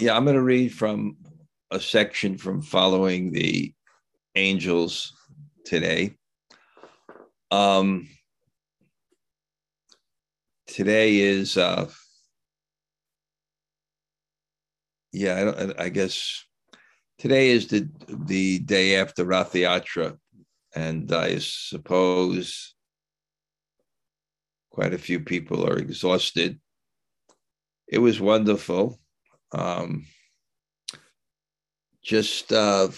yeah, I'm going to read from a section from Following the Angels today. Um, today is, uh, yeah, I, I guess today is the the day after Rath Yatra, and I suppose quite a few people are exhausted. It was wonderful. Um, just uh,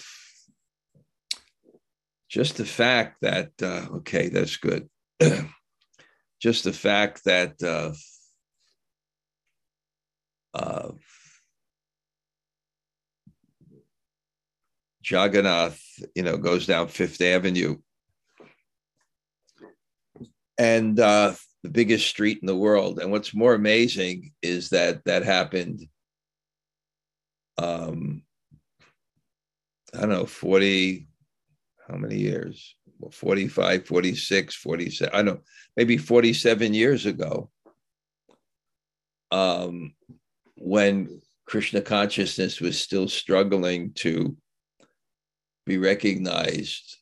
just the fact that uh, okay, that's good. just the fact that uh, uh, Jagannath, you know, goes down Fifth Avenue, and uh, the biggest street in the world. And what's more amazing is that that happened. Um, I don't know, 40, how many years? Well, 45, 46, 47, I don't know, maybe 47 years ago. Um, when Krishna consciousness was still struggling to be recognized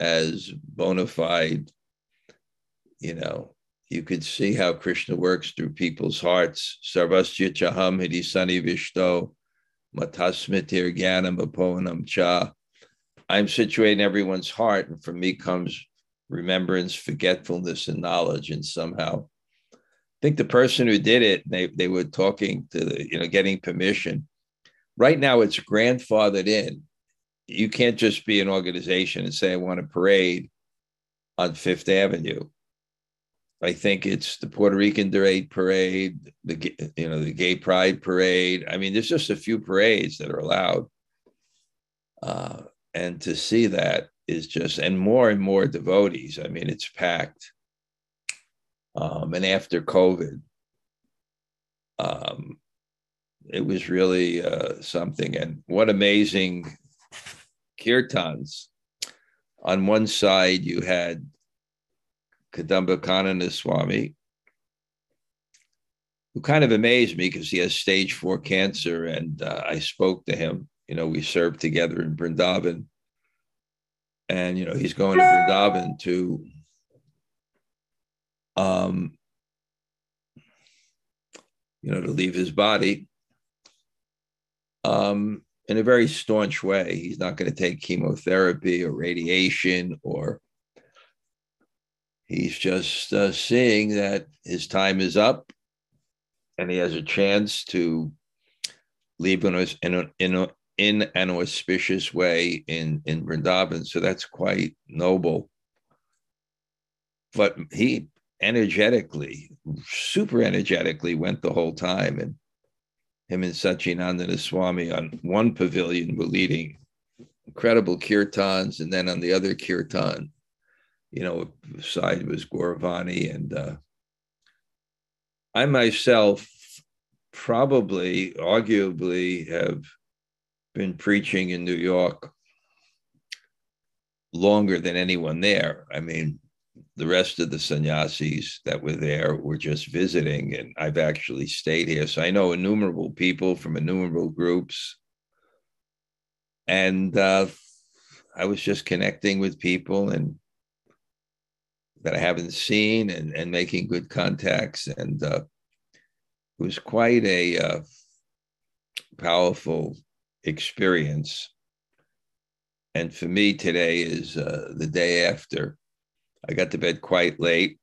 as bona fide, you know, you could see how Krishna works through people's hearts. Sarvasya chaham hidisani vishto matasmitir gyanam aponam cha. I'm situated in everyone's heart, and from me comes remembrance, forgetfulness, and knowledge. And somehow, I think the person who did it, they, they were talking to the, you know, getting permission. Right now, it's grandfathered in you can't just be an organization and say I want a parade on Fifth Avenue. I think it's the Puerto Rican Day Parade, the you know the Gay Pride Parade. I mean, there's just a few parades that are allowed, uh, and to see that is just and more and more devotees. I mean, it's packed. Um, and after COVID, um, it was really uh, something. And what amazing kirtans. On one side, you had Kadamba Kanana Swami, who kind of amazed me because he has stage four cancer. And uh, I spoke to him. You know, we served together in Brindavan. And, you know, he's going to Brindavan to um, you know, to leave his body. Um, in a very staunch way. He's not going to take chemotherapy or radiation, or he's just uh, seeing that his time is up and he has a chance to leave in, a, in, a, in, an auspicious way in, in Vrindavan. So that's quite noble. But he energetically, super energetically, went the whole time. And him and Sachinandana Swami on one pavilion were leading incredible kirtans, and then on the other kirtan, you know, side was Gauravani. And uh, I myself probably, arguably, have been preaching in New York longer than anyone there. I mean, the rest of the sannyasis that were there were just visiting, and I've actually stayed here. So I know innumerable people from innumerable groups. And uh, I was just connecting with people and that I haven't seen and, and making good contacts. And uh, it was quite a uh, powerful experience. And for me, today is uh, the day after I got to bed quite late,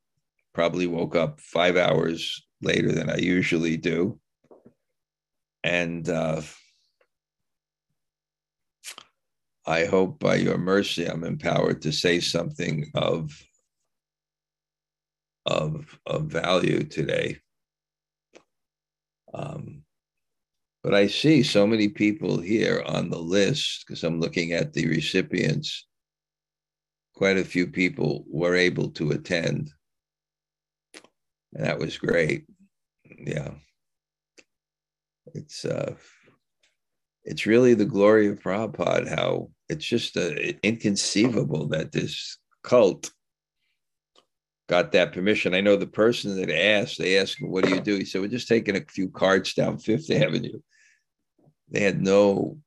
probably woke up five hours later than I usually do. And uh, I hope by your mercy, I'm empowered to say something of, of, of value today. Um, but I see so many people here on the list because I'm looking at the recipients quite a few people were able to attend. And that was great. Yeah. It's uh it's really the glory of Prabhupada, how it's just uh, inconceivable that this cult got that permission. I know the person that asked, they asked him, What do you do? He said, We're just taking a few carts down Fifth Avenue. They had no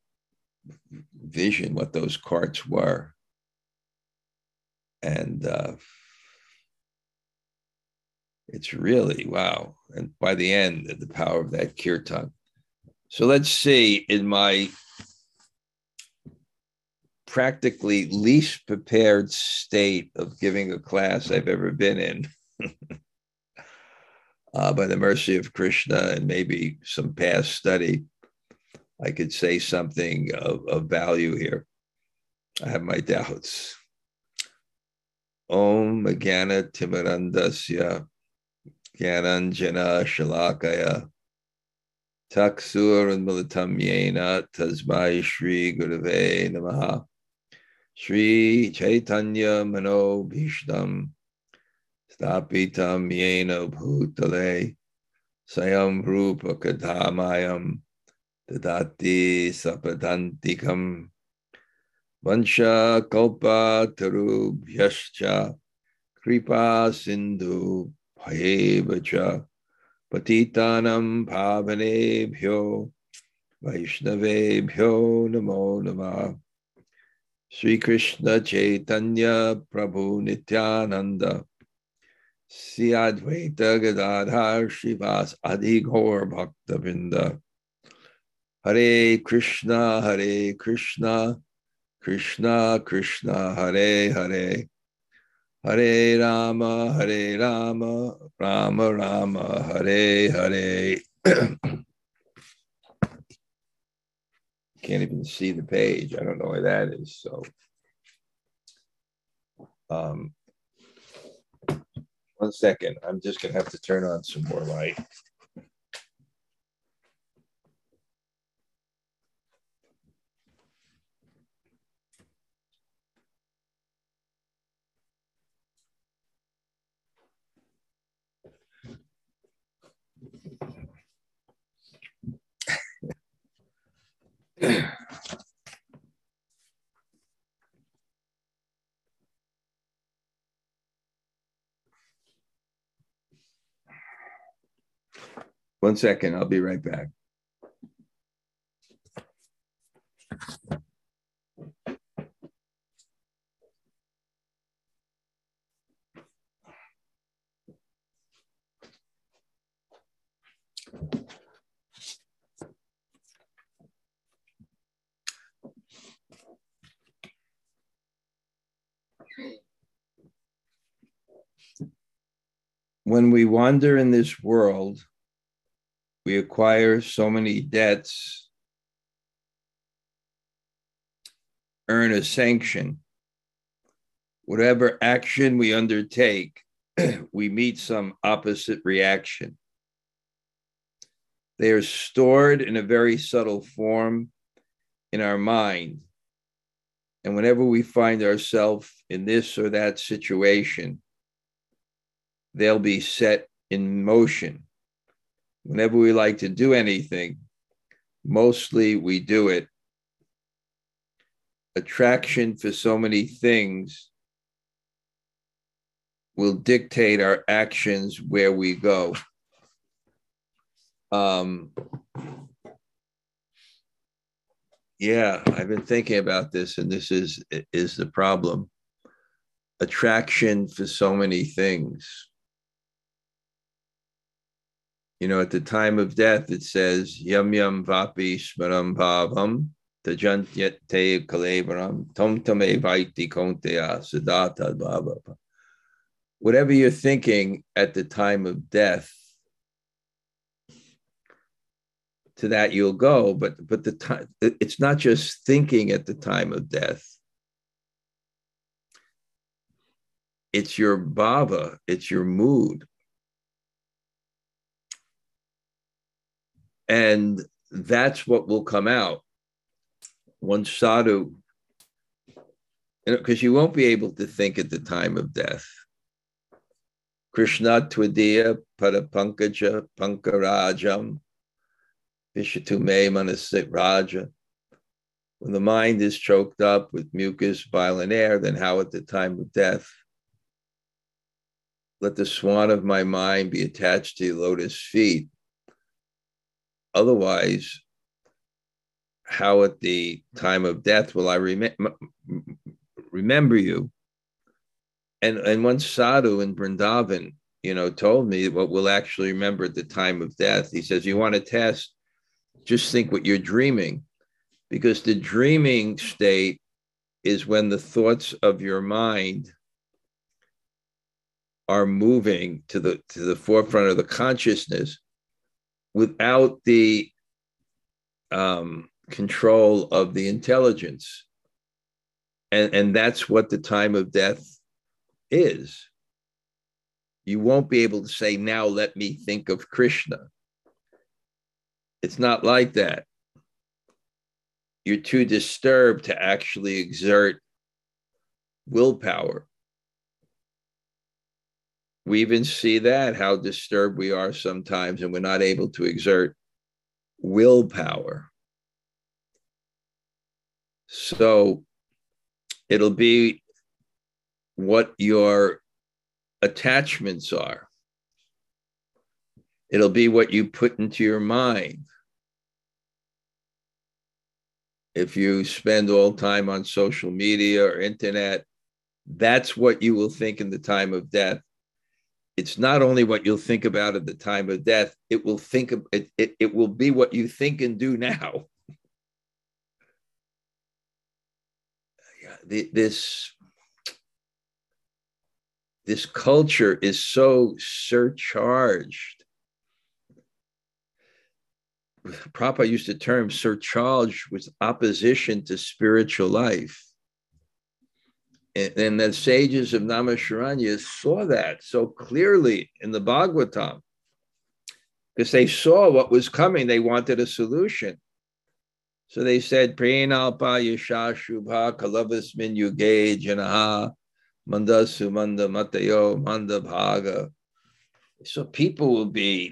vision what those carts were. And uh, it's really wow. And by the end, the power of that kirtan. So let's see, in my practically least prepared state of giving a class I've ever been in. uh, by the mercy of Krishna and maybe some past study, I could say something of, of value here. I have my doubts. Om Agana Timarandasya Gyananjana Shalakaya Taksur and Militam Yena Tasmai Shri Gurave Namaha Sri Chaitanya Mano Bhishtam Stapitam Yena Bhutale Sayam Rupa Kadhamayam Dadati Sapadantikam Vansha Kalpa Tarubhyascha Kripa Sindhu Bhayevacha Patitanam Pavanebhyo Vaishnavebhyo Namo Namah Sri Krishna Chaitanya Prabhu Nityananda Sri Advaita Gadadhar Shivas Adi Gaur Bhakta Hare Krishna Hare Krishna Krishna Krishna Hare Hare Hare Rama Hare Rama Rama Rama Hare Hare can't even see the page. I don't know where that is. So, um, one second. I'm just going to have to turn on some more light. One second, I'll be right back. When we wander in this world, we acquire so many debts, earn a sanction. Whatever action we undertake, we meet some opposite reaction. They are stored in a very subtle form in our mind. And whenever we find ourselves in this or that situation, they'll be set in motion whenever we like to do anything, mostly we do it. Attraction for so many things will dictate our actions where we go. Um, yeah, I've been thinking about this, and this is is the problem. Attraction for so many things you know, at the time of death, it says, Yam Yam Vapi Smaram Bhavam Tajantyate Kalevaram Tom Tame Vaiti Konteya Siddhata Bhava. Whatever you're thinking at the time of death, to that you'll go. But but the time it's not just thinking at the time of death. It's your bhava, it's your mood. And that's what will come out once sadhu, because you, know, you won't be able to think at the time of death. Krishna Twadiya Parapankaja Pankarajam Vishatume Manasit Raja. When the mind is choked up with mucus, violent air, then how at the time of death? let the swan of my mind be attached to lotus feet. Otherwise, how at the time of death will I rem- remember you? And and one sadhu in Vrindavan, you know, told me what we'll actually remember at the time of death. He says, "You want to test? Just think what you're dreaming, because the dreaming state is when the thoughts of your mind are moving to the to the forefront of the consciousness without the um, control of the intelligence. And and that's what the time of death is. You won't be able to say now let me think of krishna. It's not like that. You're too disturbed to actually exert willpower we even see that how disturbed we are sometimes and we're not able to exert willpower. So it'll be what your attachments are. It'll be what you put into your mind. If you spend all time on social media or internet that's what you will think in the time of death it's not only what you'll think about at the time of death it will think of it, it, it will be what you think and do now. This this culture is so surcharged. Prabhupada used the term surcharged with opposition to spiritual life and, the sages of Naimisharanya saw that so clearly in the Bhagavatam because they saw what was coming. They wanted a solution. So they said, Pranalpa Yasha Shubha Kalavas Min Yuge Janaha Manda Sumanda Matayo Manda Bhaga. So people will be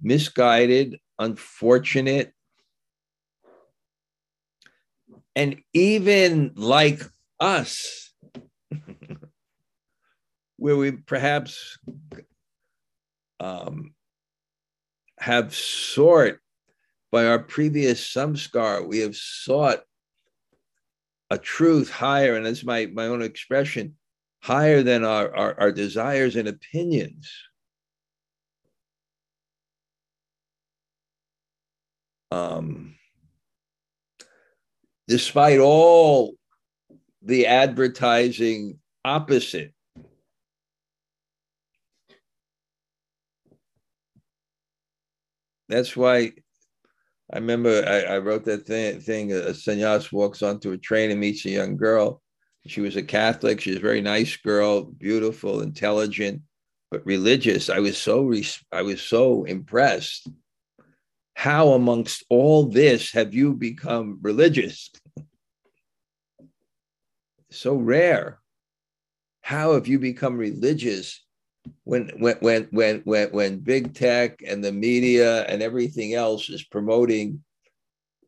misguided, unfortunate, and even like us, where we perhaps um, have sought by our previous samskar, we have sought a truth higher, and that's my, my own expression, higher than our, our, our desires and opinions. Um, despite all the advertising opposite. That's why I remember I, I wrote that thing, thing. A sannyas walks onto a train and meets a young girl. She was a Catholic. She was a very nice girl, beautiful, intelligent, but religious. I was so I was so impressed. How amongst all this have you become religious? So rare. How have you become religious when when when when when when big tech and the media and everything else is promoting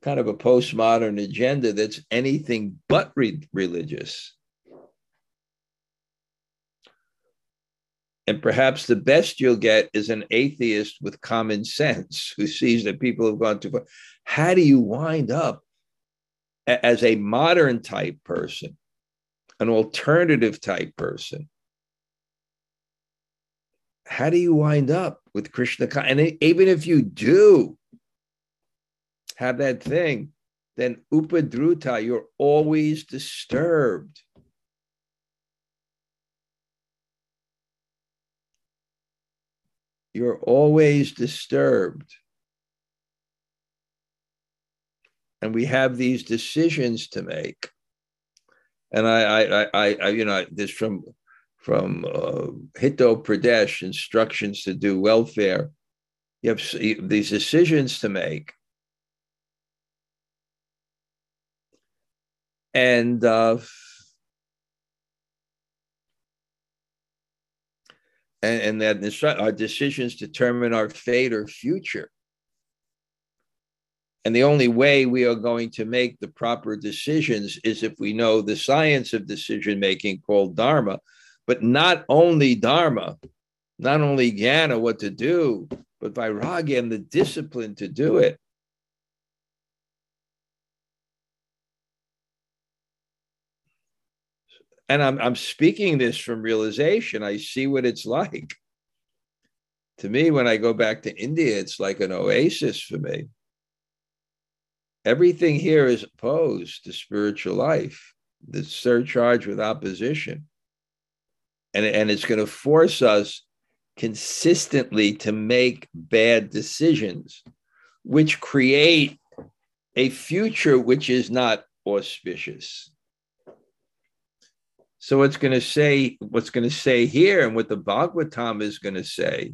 kind of a postmodern agenda that's anything but re- religious? And perhaps the best you'll get is an atheist with common sense who sees that people have gone too far. How do you wind up as a modern type person an alternative type person, how do you wind up with Krishna? And even if you do have that thing, then upadruta, you're always disturbed. You're always disturbed. And we have these decisions to make and I, I, I, I you know, this from from uh, Hitopadesh instructions to do welfare. You have these decisions to make, and uh, and, and that our decisions determine our fate or future. And the only way we are going to make the proper decisions is if we know the science of decision making called Dharma. but not only Dharma, not only Jnana, what to do, but Vairagya and the discipline to do it. And I'm, I'm speaking this from realization. I see what it's like. To me, when I go back to India, it's like an oasis for me. Everything here is opposed to spiritual life, the surcharged with opposition. And, and it's going to force us consistently to make bad decisions, which create a future which is not auspicious. So what's going to say, what's going to say here, and what the Bhagavatam is going to say,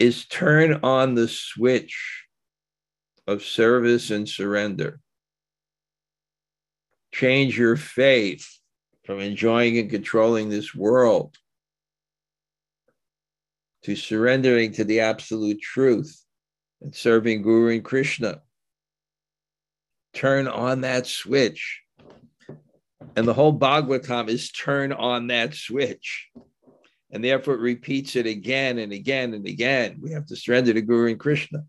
is turn on the switch of service and surrender. Change your faith from enjoying and controlling this world to surrendering to the absolute truth and serving Guru and Krishna. Turn on that switch. And the whole Bhagavatam is turn on that switch. And therefore it repeats it again and again and again. We have to surrender to Guru and Krishna.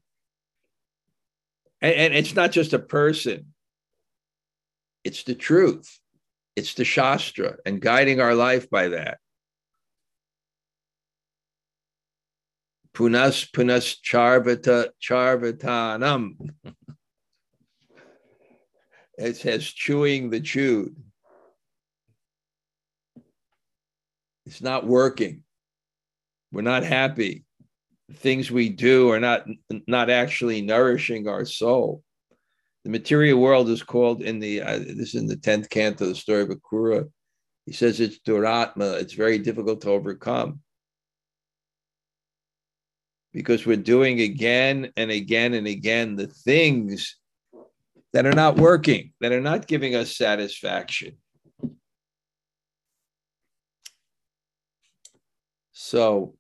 And, and it's not just a person, it's the truth, it's the Shastra, and guiding our life by that. Punas punas charvata charvatanam. it says chewing the chewed. It's not working. We're not happy things we do are not not actually nourishing our soul. The material world is called in the uh, this is in the tenth canto of the story of Akrura. He says it's duratma. It's very difficult to overcome because we're doing again and again and again the things that are not working, that are not giving us satisfaction. So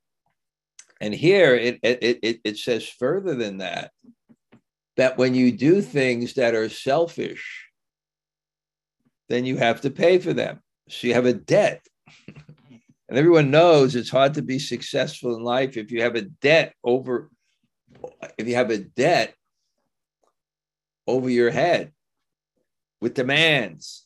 and here it, it, it, it says further than that, that when you do things that are selfish, then you have to pay for them. So you have a debt. and everyone knows it's hard to be successful in life if you have a debt over if you have a debt over your head with demands.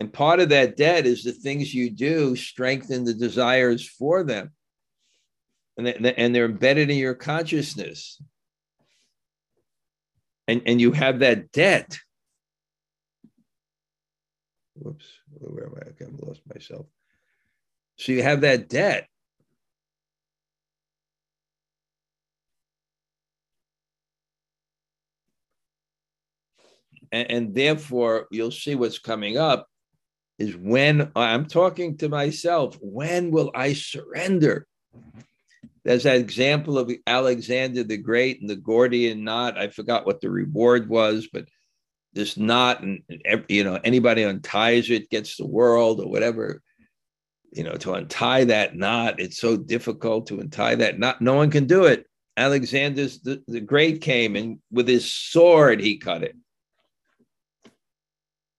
And part of that debt is the things you do strengthen the desires for them and, they, and they're embedded in your consciousness. And, and you have that debt. Whoops, where am I? okay, I've lost myself. So you have that debt. And, and, therefore, you'll see what's coming up is when I'm talking to myself, when will I surrender? There's that example of Alexander the Great and the Gordian knot. I forgot what the reward was, but this knot, and you know, anybody unties it gets the world or whatever. You know, to untie that knot, it's so difficult to untie that knot. No one can do it. Alexander the, the Great came and with his sword he cut it.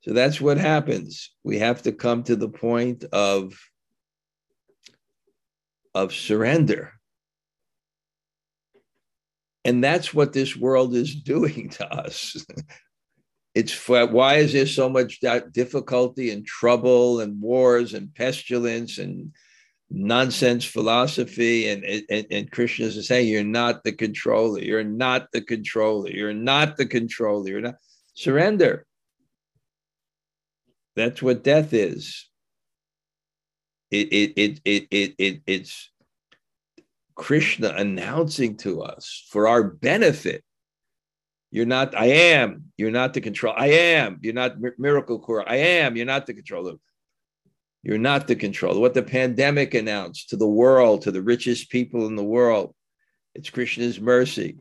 So that's what happens. We have to come to the point of of surrender. And that's what this world is doing to us. it's why is there so much difficulty and trouble and wars and pestilence and nonsense philosophy and, and, and Krishna is saying you're not the controller, you're not the controller, you're not the controller, you're not surrender. That's what death is. It it it it it, it it's Krishna announcing to us for our benefit. You're not, I am, you're not the control. I am, you're not miracle core. I am, you're not the controller. You're not the controller. What the pandemic announced to the world, to the richest people in the world, it's Krishna's mercy.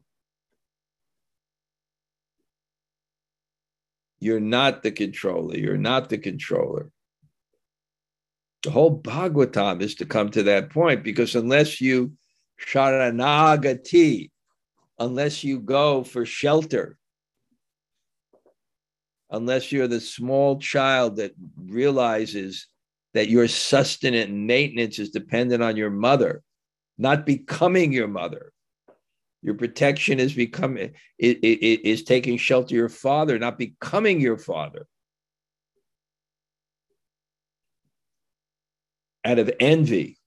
You're not the controller. You're not the controller. The whole Bhagavatam is to come to that point because unless you sharanagati, unless you go for shelter, unless you're the small child that realizes that your sustenance and maintenance is dependent on your mother, not becoming your mother. Your protection is becoming it, it, it is taking shelter your father, not becoming your father. Out of envy.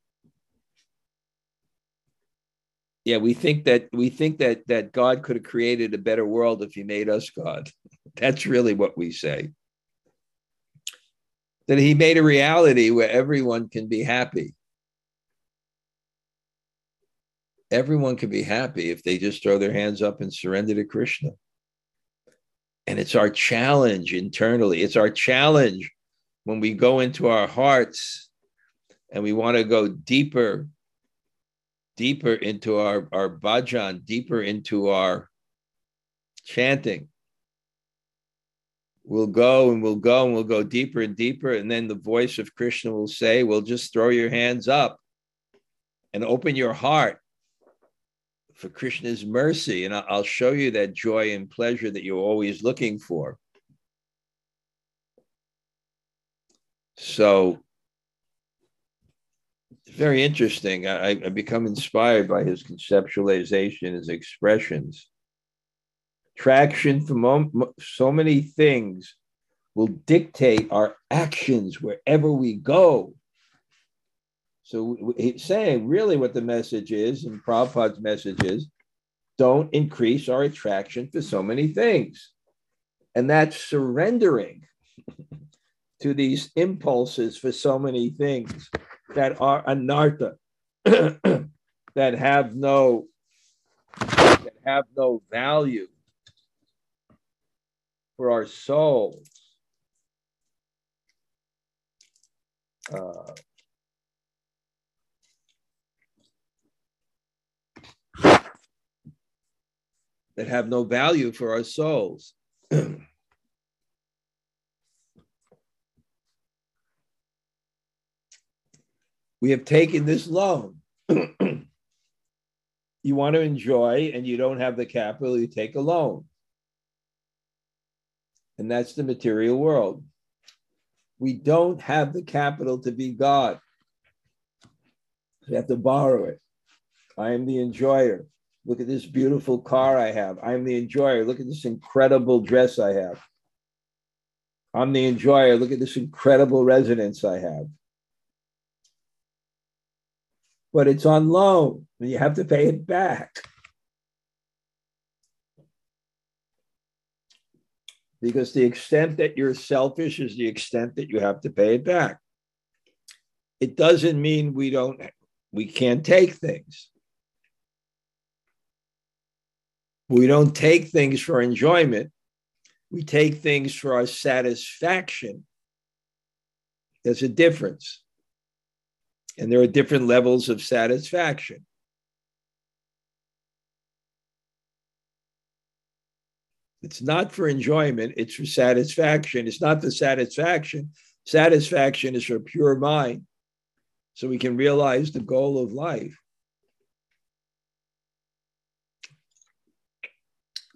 Yeah, we think that we think that that God could have created a better world if he made us God. That's really what we say. That he made a reality where everyone can be happy. everyone can be happy if they just throw their hands up and surrender to Krishna. And it's our challenge internally. It's our challenge when we go into our hearts and we want to go deeper, deeper into our, our bhajan, deeper into our chanting. We'll go and we'll go and we'll go deeper and deeper. And then the voice of Krishna will say, Well, just throw your hands up and open your heart for Krishna's mercy, and I'll show you that joy and pleasure that you're always looking for. So, very interesting. I, I become inspired by his conceptualization, his expressions. Traction from so many things will dictate our actions wherever we go. So he's saying really what the message is, and Prabhupada's message is don't increase our attraction for so many things. And that's surrendering to these impulses for so many things that are anartha, that have no that have no value for our souls. Uh, that have no value for our souls. we have taken this loan. you want to enjoy and you don't have the capital, you take a loan. And that's the material world. We don't have the capital to be God. We have to borrow it. I am the enjoyer. Look at this beautiful car I have. I'm the enjoyer. Look at this incredible dress I have. I'm the enjoyer. Look at this incredible residence I have. But it's on loan and you have to pay it back. Because the extent that you're selfish is the extent that you have to pay it back. It doesn't mean we don't, we can't take things. We don't take things for enjoyment, we take things for our satisfaction. There's a difference. And there are different levels of satisfaction. It's not for enjoyment, it's for satisfaction. It's not for satisfaction. Satisfaction is for pure mind. So we can realize the goal of life.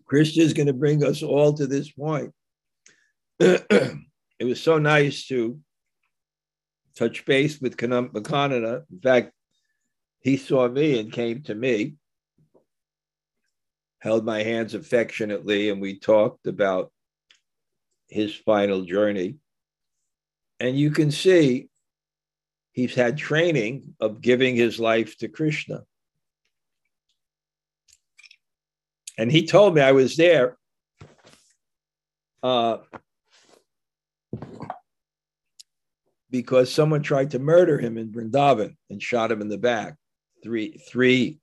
Krishna is going to bring us all to this point. it was so nice to touch base with Makanana. In fact, he saw me and came to me, held my hands affectionately, and we talked about his final journey. And you can see he's had training of giving his life to Krishna. And he told me I was there. Uh, because someone tried to murder him in Vrindavan and shot him in the back. Three, three,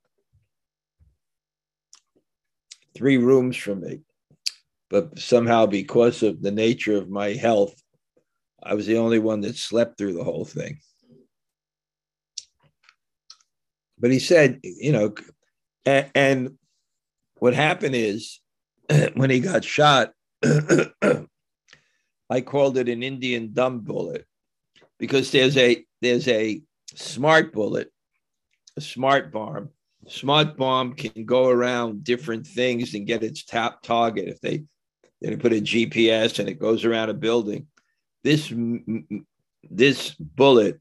three rooms from me. But somehow, because of the nature of my health, I was the only one that slept through the whole thing. But he said, you know, and, and what happened is when he got shot, I called it an Indian dumb bullet because there's a there's a smart bullet, a smart bomb. Smart bomb can go around different things and get its top target. If they they put a GPS and it goes around a building, this this bullet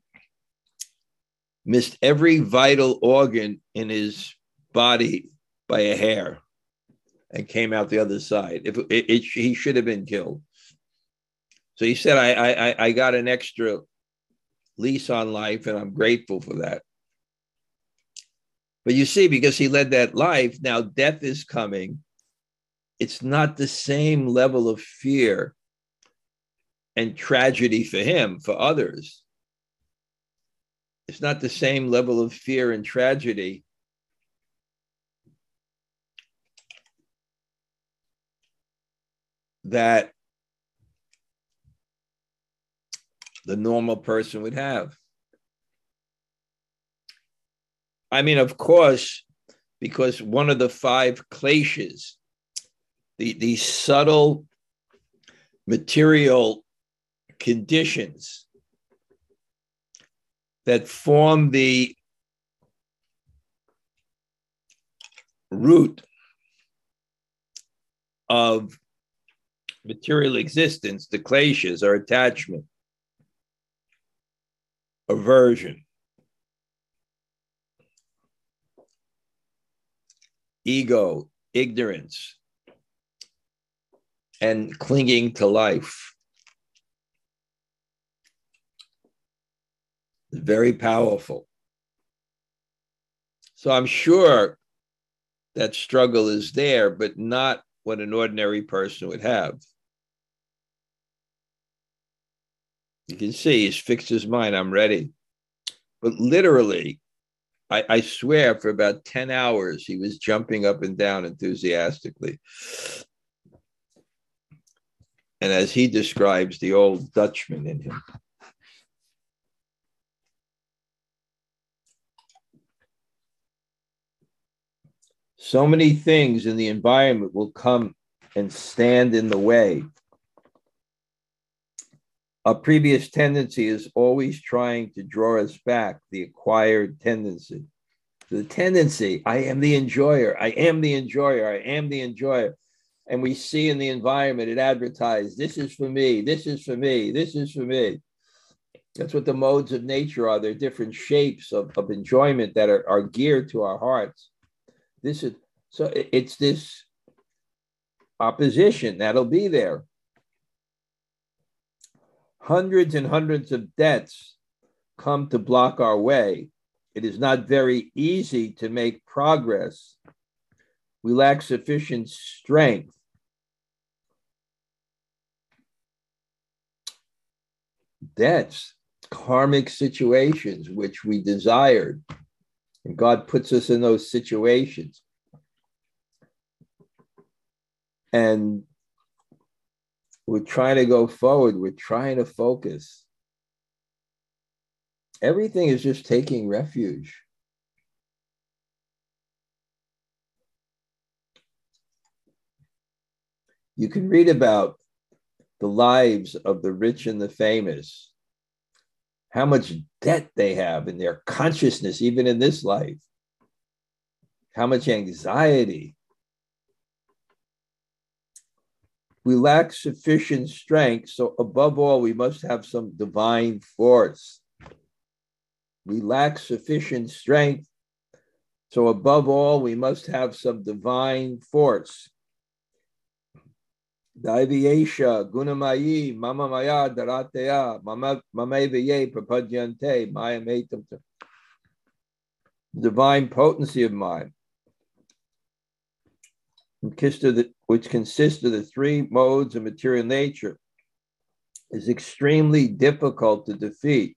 missed every vital organ in his body by a hair and came out the other side. If it, it, he should have been killed. So he said, I, I, I got an extra lease on life, and I'm grateful for that. But you see, because he led that life, now death is coming. It's not the same level of fear and tragedy for him, for others. It's not the same level of fear and tragedy that the normal person would have. I mean, of course, because one of the five kleshas, the, the subtle material conditions that form the root of material existence, the kleshas, are attachment, aversion, ego, ignorance, and clinging to life. Very powerful. So I'm sure that struggle is there, but not what an ordinary person would have. You can see he's fixed his mind. I'm ready. But literally, I, I swear for about 10 hours, he was jumping up and down enthusiastically. And as he describes the old Dutchman in him. So many things in the environment will come and stand in the way a previous tendency is always trying to draw us back, the acquired tendency. The tendency, I am the enjoyer, I am the enjoyer, I am the enjoyer. And we see in the environment it advertised, this is for me, this is for me, this is for me. That's what the modes of nature are. They're different shapes of, of enjoyment that are, are geared to our hearts. This is so it's this opposition that'll be there hundreds and hundreds of debts come to block our way. It is not very easy to make progress. We lack sufficient strength. Debts, karmic situations which we desired. And God puts us in those situations. And we're trying to go forward. We're trying to focus. Everything is just taking refuge. You can read about the lives of the rich and the famous, how much debt they have in their consciousness, even in this life, how much anxiety, we lack sufficient strength. So, above all, we must have some divine force. We lack sufficient strength. So, above all, we must have some divine force. Gunamayi, Mama Maya, Darateya, Maya Divine potency of mind which consists of the three modes of material nature, is extremely difficult to defeat.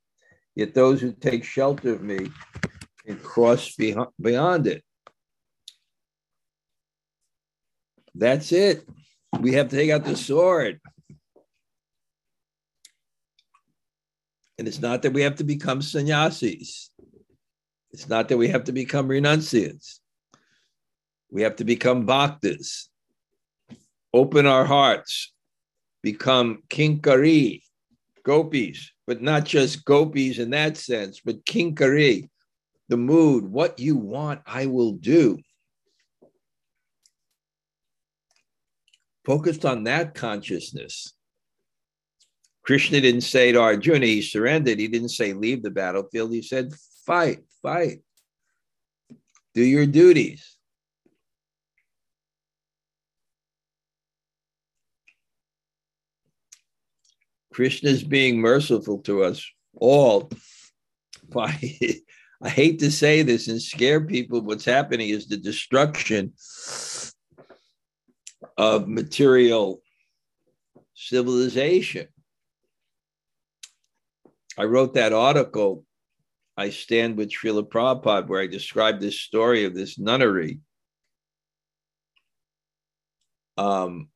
Yet those who take shelter of me can cross beyond it. That's it. We have to take out the sword. And it's not that we have to become sannyasis. It's not that we have to become renunciates. We have to become bhaktas, open our hearts, become kinkari, gopis, but not just gopis in that sense, but kinkari, the mood, what you want, I will do. Focused on that consciousness. Krishna didn't say to Arjuna, he surrendered. He didn't say, leave the battlefield. He said, fight, fight, do your duties. Krishna is being merciful to us all by I hate to say this and scare people. What's happening is the destruction of material civilization. I wrote that article, I Stand with Srila Prabhupada, where I described this story of this nunnery. Um,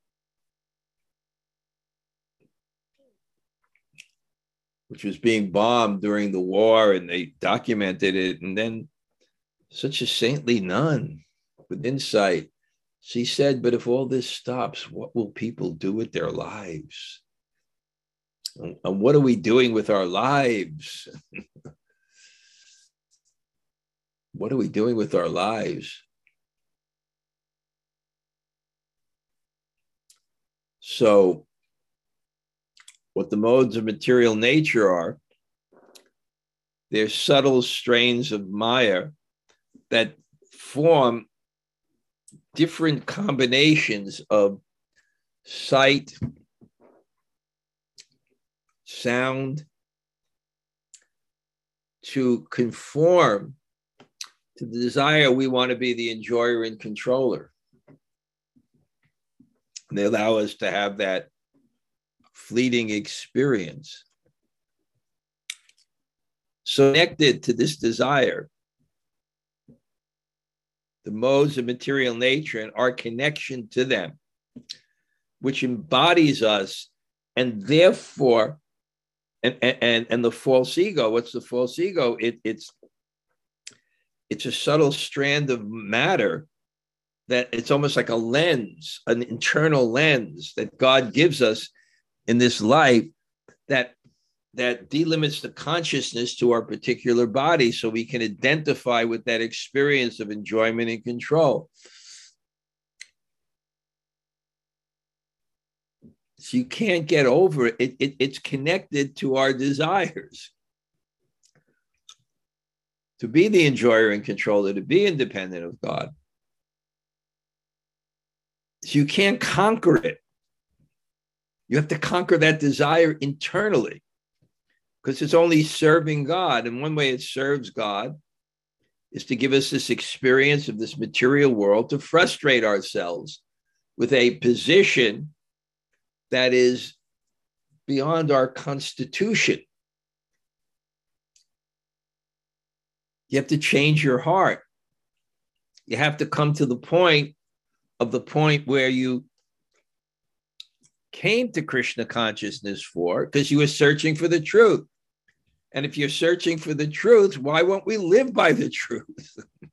which was being bombed during the war, and they documented it. And then, such a saintly nun with insight, she said, But if all this stops, what will people do with their lives? And what are we doing with our lives? what are we doing with our lives? So, what the modes of material nature are, they're subtle strains of Maya that form different combinations of sight, sound, to conform to the desire we want to be the enjoyer and controller. they allow us to have that fleeting experience. So connected to this desire, the modes of material nature and our connection to them, which embodies us, and therefore, and and and the false ego. What's the false ego? It, it's it's a subtle strand of matter that it's almost like a lens, an internal lens that God gives us in this life that that delimits the consciousness to our particular body so we can identify with that experience of enjoyment and control. So you can't get over it. it, it it's connected to our desires. To be the enjoyer and controller, to be independent of God. So you can't conquer it. You have to conquer that desire internally because it's only serving God. And one way it serves God is to give us this experience of this material world to frustrate ourselves with a position that is beyond our constitution. You have to change your heart. You have to come to the point of the point where you came to Krishna consciousness for because you were searching for the truth. And if you're searching for the truth, why won't we live by the truth?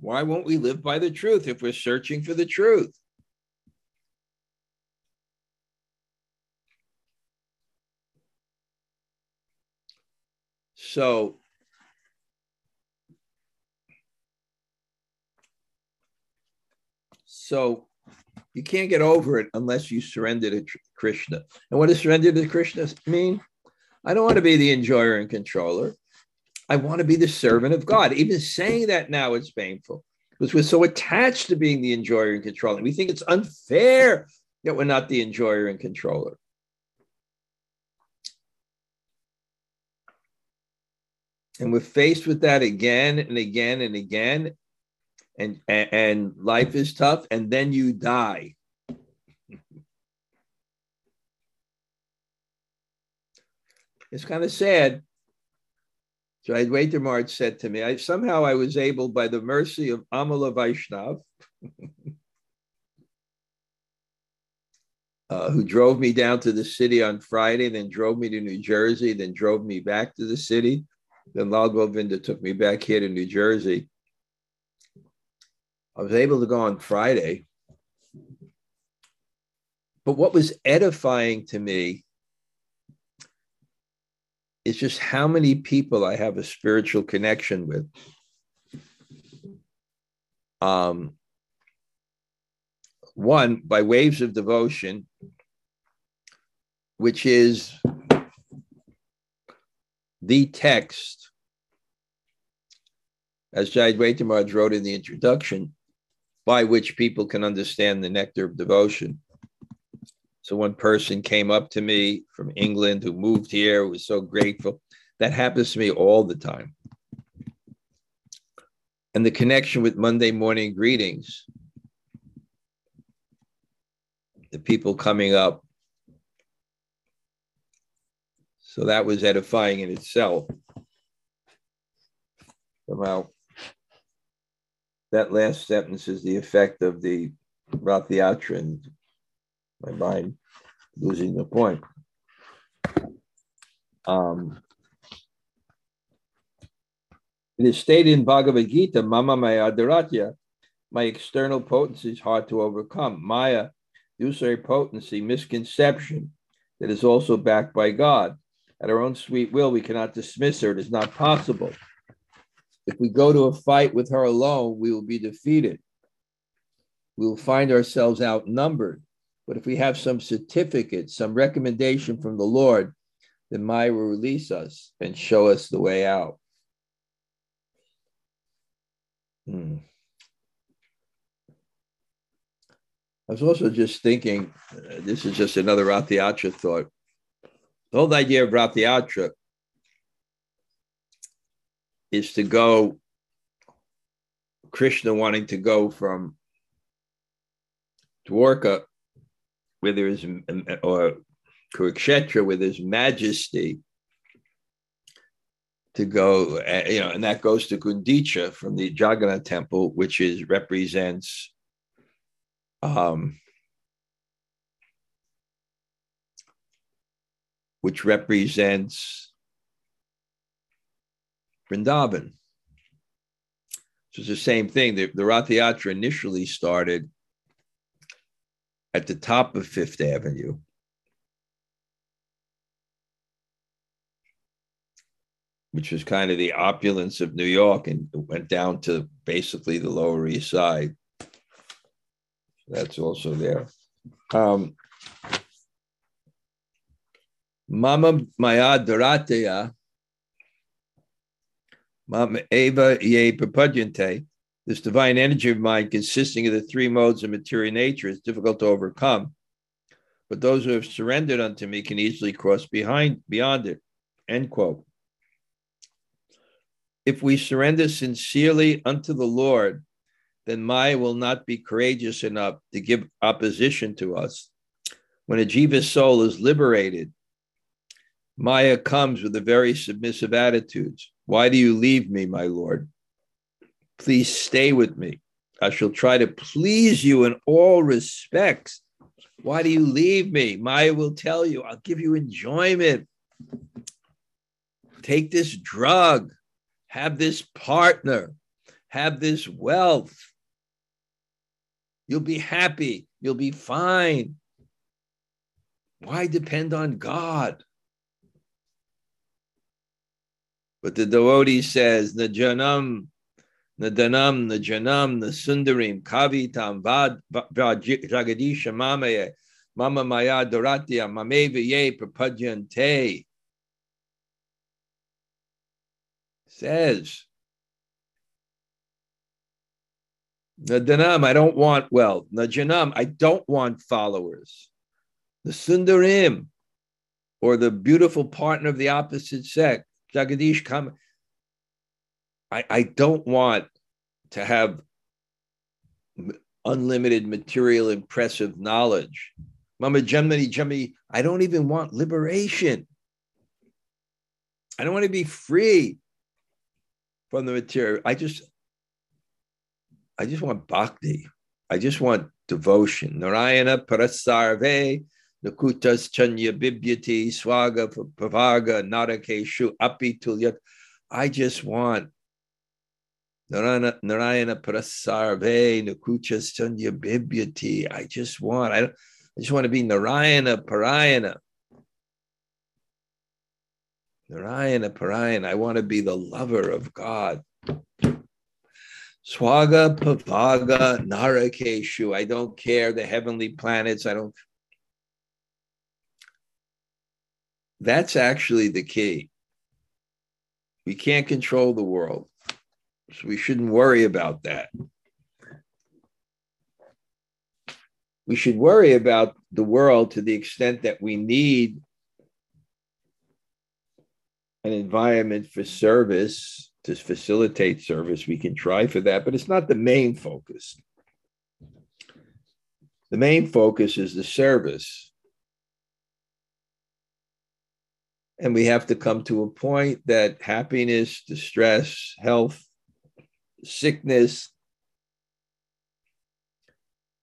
why won't we live by the truth if we're searching for the truth? So So you can't get over it unless you surrender to Krishna. And what does surrender to Krishna mean? I don't want to be the enjoyer and controller. I want to be the servant of God. Even saying that now is painful because we're so attached to being the enjoyer and controller. We think it's unfair that we're not the enjoyer and controller. And we're faced with that again and again and again and, and, life is tough, and then you die. it's kind of sad. So Advaita Maharaj said to me, I, somehow I was able, by the mercy of Amala Vaishnav, uh, who drove me down to the city on Friday, then drove me to New Jersey, then drove me back to the city. Then Lal Govinda took me back here to New Jersey. I was able to go on Friday. But what was edifying to me is just how many people I have a spiritual connection with. Um, One, by waves of devotion, which is the text, as Jayadvaita Maharaj wrote in the introduction, by which people can understand the nectar of devotion. So one person came up to me from England who moved here, was so grateful. That happens to me all the time. And the connection with Monday morning greetings, the people coming up. So that was edifying in itself. Somehow, that last sentence is the effect of the Rathayatra and my mind losing the point. Um, it is stated in Bhagavad Gita, Mama Maya Dharatya, my external potency is hard to overcome. Maya, illusory potency, misconception that is also backed by God. At our own sweet will, we cannot dismiss her. It is not possible. If we go to a fight with her alone, we will be defeated. We will find ourselves outnumbered. But if we have some certificate, some recommendation from the Lord, then Maya will release us and show us the way out. Hmm. I was also just thinking, uh, this is just another Rathayatra thought. The whole idea of Rathayatra is to go, Krishna wanting to go from Dwarka where there is, or Kurukshetra, where there's majesty, to go, uh, you know, and that goes to Gundicha from the Jagannath temple, which is represents um, which represents Vrindavan. So it's the same thing. The, the Rath Yatra initially started at the top of Fifth Avenue. Which was kind of the opulence of New York and it went down to basically the Lower East Side. That's also there. Um, Mama Maya Dorateya, Mama Eva Ye Prapujante, this divine energy of mind, consisting of the three modes of material nature, is difficult to overcome. But those who have surrendered unto me can easily cross behind beyond it. End quote. If we surrender sincerely unto the Lord, then Maya will not be courageous enough to give opposition to us. When a jiva soul is liberated, Maya comes with a very submissive attitudes. Why do you leave me, my Lord? Please stay with me. I shall try to please you in all respects. Why do you leave me? Maya will tell you, I'll give you enjoyment. Take this drug, have this partner, have this wealth. You'll be happy, you'll be fine. Why depend on God? But the devotee says, Najanam Nadanam, Najanam, Nasundarim, Kavitam, Vad, Jagadisha, Mamaye, Mama Maya Doratya, Mamevaye, Prapajante. Says, Nadanam, I don't want wealth. Najanam, I don't want followers. The Sundarim, or the beautiful partner of the opposite sex, Jagadish Kam, I, I don't want to have unlimited material impressive knowledge. Mama Jamani Jami, I don't even want liberation. I don't want to be free from the material. I just I just want bhakti. I just want devotion. Narayana Parasarve, Nakutas Chanya Bibyati, Swaga Pavaga, Narakeshu, Api. I just want Narayana, Narayana Prasarve, Nakucha Sunya Bibyati. I just want, I, I just want to be Narayana Parayana. Narayana Parayana. I want to be the lover of God. Swaga Pavaga Narakeshu. I don't care. The heavenly planets. I don't. That's actually the key. We can't control the world. So we shouldn't worry about that. We should worry about the world to the extent that we need an environment for service to facilitate service. We can try for that, but it's not the main focus. The main focus is the service. And we have to come to a point that happiness, distress, health, sickness,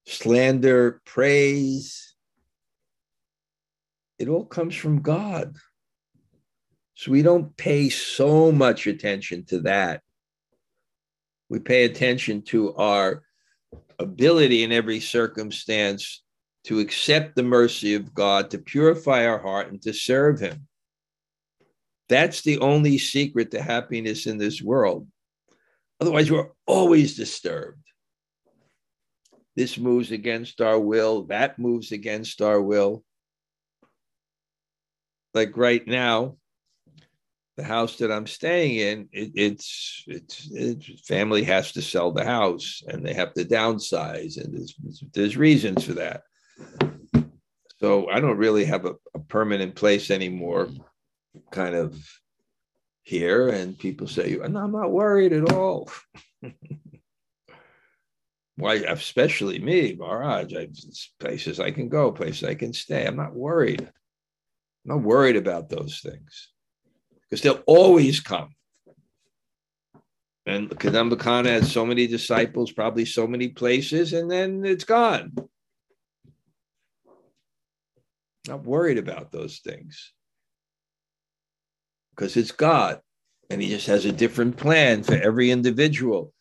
slander, praise, it all comes from God. So we don't pay so much attention to that. We pay attention to our ability in every circumstance to accept the mercy of God, to purify our heart, and to serve Him. That's the only secret to happiness in this world. Otherwise, we're always disturbed. This moves against our will, that moves against our will. Like right now, the house that I'm staying in, it, it's, it's it's family has to sell the house and they have to downsize, and there's there's reasons for that. So I don't really have a, a permanent place anymore, kind of here, and people say, you "And I'm not worried at all." Why, especially me, Maharaj, I, places I can go, places I can stay. I'm not worried. I'm not worried about those things because they'll always come. And Kadamba has so many disciples, probably so many places, and then it's gone. Not worried about those things because it's God and He just has a different plan for every individual.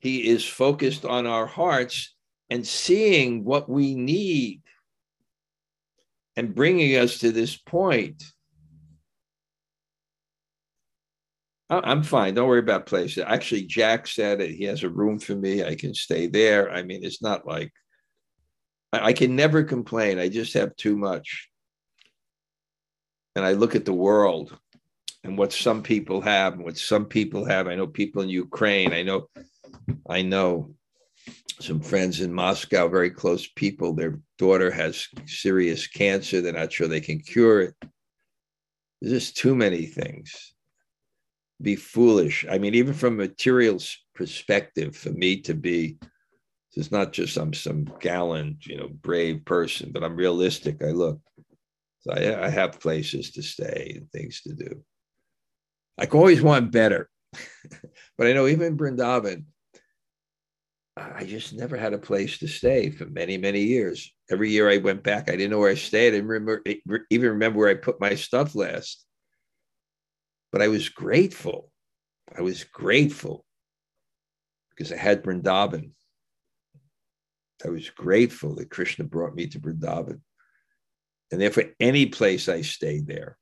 He is focused on our hearts and seeing what we need and bringing us to this point. I'm fine. Don't worry about places. Actually, Jack said that he has a room for me. I can stay there. I mean, it's not like I, can never complain. I just have too much. And I look at the world and what some people have and what some people have. I know people in Ukraine. I know I know some friends in Moscow, very close people. Their daughter has serious cancer. They're not sure they can cure it. There's just too many things. Be foolish. I mean, even from a material perspective, for me to be, it's not just I'm some gallant, you know, brave person, but I'm realistic. I look. So I, I have places to stay and things to do. I always want better. but I know even in Brindavan, I just never had a place to stay for many, many years. Every year I went back, I didn't know where I stayed. I didn't remember, eh, even remember where I put my stuff last. But I was grateful. I was grateful because I had Vrindavan. I was grateful that Krishna brought me to Vrindavan. And therefore, any place I stayed there.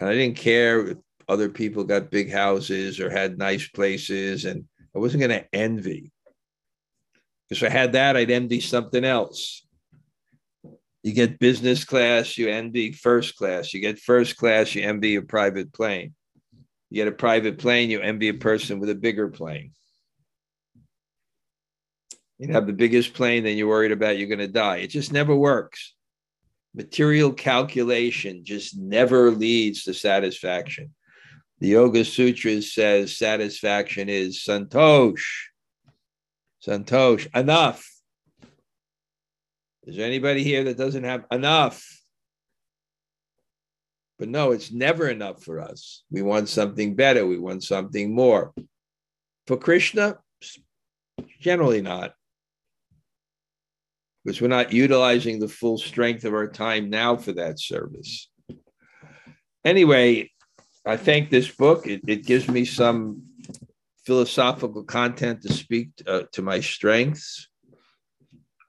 And I didn't care if other people got big houses or had nice places. And I wasn't going to envy. Because if I had that, I'd envy something else. You get business class, you envy first class. You get first class, you envy a private plane. You get a private plane, you envy a person with a bigger plane. You have the biggest plane, then you're worried about you're going to die. It just never works. Material calculation just never leads to satisfaction. The Yoga Sutras says satisfaction is santosh. Santosh, enough. Is there anybody here that doesn't have enough? But no, it's never enough for us. We want something better. We want something more. For Krishna, generally not. Because we're not utilizing the full strength of our time now for that service. Anyway, I thank this book. It, it gives me some philosophical content to speak uh, to my strengths.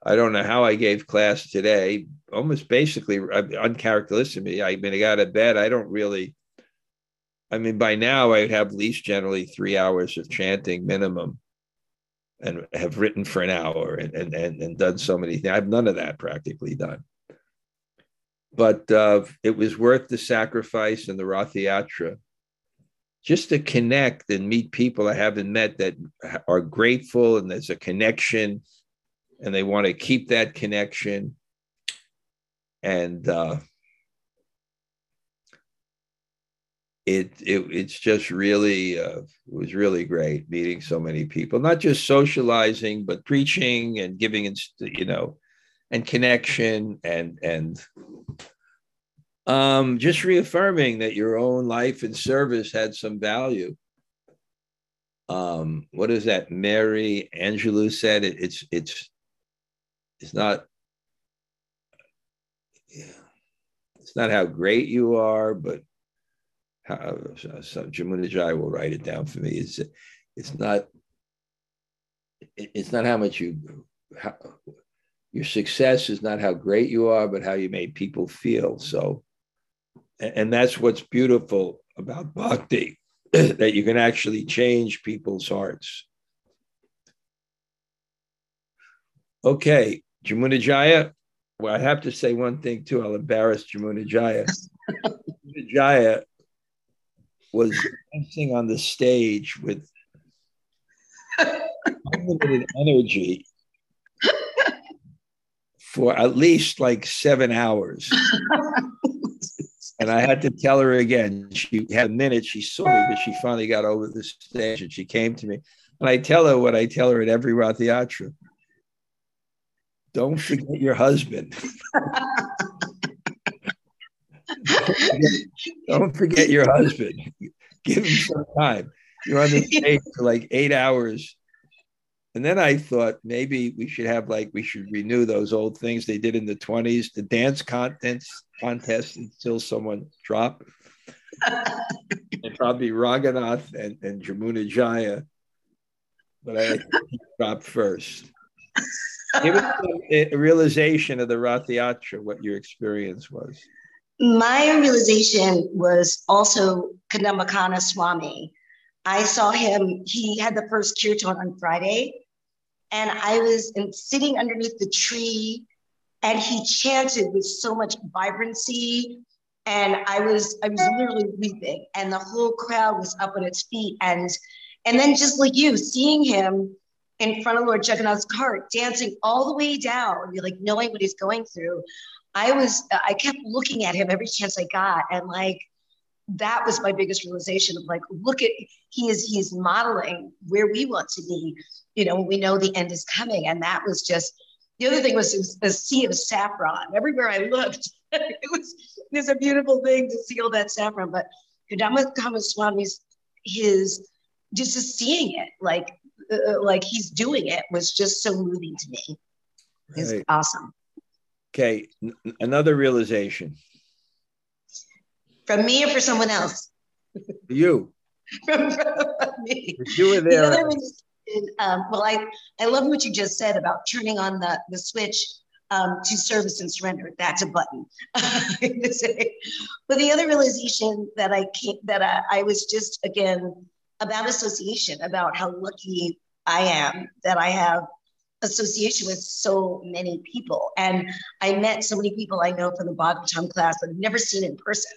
I don't know how I gave class today. Almost basically uncharacteristically. I mean, I got out of bed. I don't really. I mean, by now I'd have at least generally three hours of chanting minimum and have written for an hour and, and, and, and done so many things. I have none of that practically done. But uh, it was worth the sacrifice and the Rathayatra just to connect and meet people I haven't met that are grateful and there's a connection and they want to keep that connection. And uh, it, it it's just really uh, it was really great meeting so many people, not just socializing, but preaching and giving, you know, and connection and and um, just reaffirming that your own life and service had some value. Um, what is that? Maya Angelou said it, it's it's it's not yeah, it's not how great you are, but how so Jamuna Jai will write it down for me. It's it's not it's not how much you how, your success is not how great you are, but how you made people feel. So, and that's what's beautiful about bhakti, that you can actually change people's hearts. Okay, Jamuna Jaya. Well, I have to say one thing too. I'll embarrass Jamuna Jaya. Jamuna Jaya was dancing on the stage with unlimited energy for at least like seven hours. and I had to tell her again. She had a minute, she saw me, but she finally got over the stage and she came to me. And I tell her what I tell her at every Rathayatra. Don't forget your husband. Don't forget your husband. Give him some time. You're on the stage for like eight hours. And then I thought maybe we should have like we should renew those old things they did in the 20s, the dance contest contest until someone dropped. and probably Raghunath and, and Jamuna Jaya. But I dropped first. Give us a, realization of the Rathayatra, what your experience was my realization was also Kadamba Kanana Swami. I saw him, he had the first kirtan on Friday, and I was sitting underneath the tree, and he chanted with so much vibrancy. And I was, I was literally weeping, and the whole crowd was up on its feet. And and then just like you, seeing him in front of Lord Jagannath's cart, dancing all the way down, you're like knowing what he's going through. I was, I kept looking at him every chance I got. And like, that was my biggest realization of like, look at, he is, he's modeling where we want to be, you know, we know the end is coming. And that was just, the other thing was, it was a sea of saffron everywhere I looked. it was, it was a beautiful thing to see all that saffron, but Kadamba Kanana Swami's, his, just seeing it, like, uh, like he's doing it was just so moving to me. It's right. awesome. Okay, N- another realization. From me or for someone else? You. from, from me. You were there. The um, well, I, I love what you just said about turning on the, the switch um, to service and surrender. That's a button. but the other realization that I came, that I, I was just again about association, about how lucky I am that I have association with so many people. And I met so many people I know from the Bhagavatam class that I've never seen in person